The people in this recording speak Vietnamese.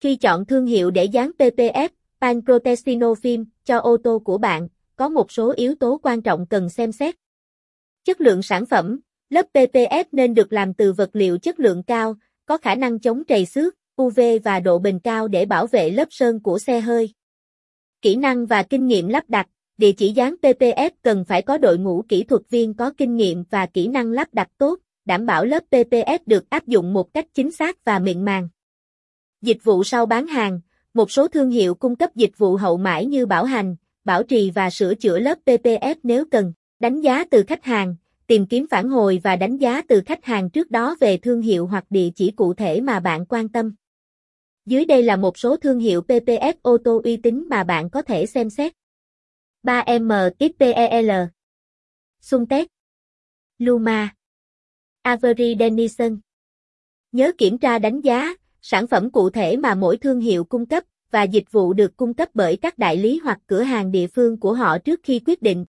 Khi chọn thương hiệu để dán PPF, Panprotestino Film cho ô tô của bạn, có một số yếu tố quan trọng cần xem xét. Chất lượng sản phẩm, lớp PPF nên được làm từ vật liệu chất lượng cao, có khả năng chống trầy xước, UV và độ bền cao để bảo vệ lớp sơn của xe hơi. Kỹ năng và kinh nghiệm lắp đặt, địa chỉ dán PPF cần phải có đội ngũ kỹ thuật viên có kinh nghiệm và kỹ năng lắp đặt tốt, đảm bảo lớp PPF được áp dụng một cách chính xác và mịn màng. Dịch vụ sau bán hàng, một số thương hiệu cung cấp dịch vụ hậu mãi như bảo hành, bảo trì và sửa chữa lớp PPF nếu cần, đánh giá từ khách hàng, tìm kiếm phản hồi và đánh giá từ khách hàng trước đó về thương hiệu hoặc địa chỉ cụ thể mà bạn quan tâm. Dưới đây là một số thương hiệu PPF ô tô uy tín mà bạn có thể xem xét. 3M XPEL Suntec Luma. Avery Dennison. Nhớ kiểm tra đánh giá, sản phẩm cụ thể mà mỗi thương hiệu cung cấp và dịch vụ được cung cấp bởi các đại lý hoặc cửa hàng địa phương của họ trước khi quyết định.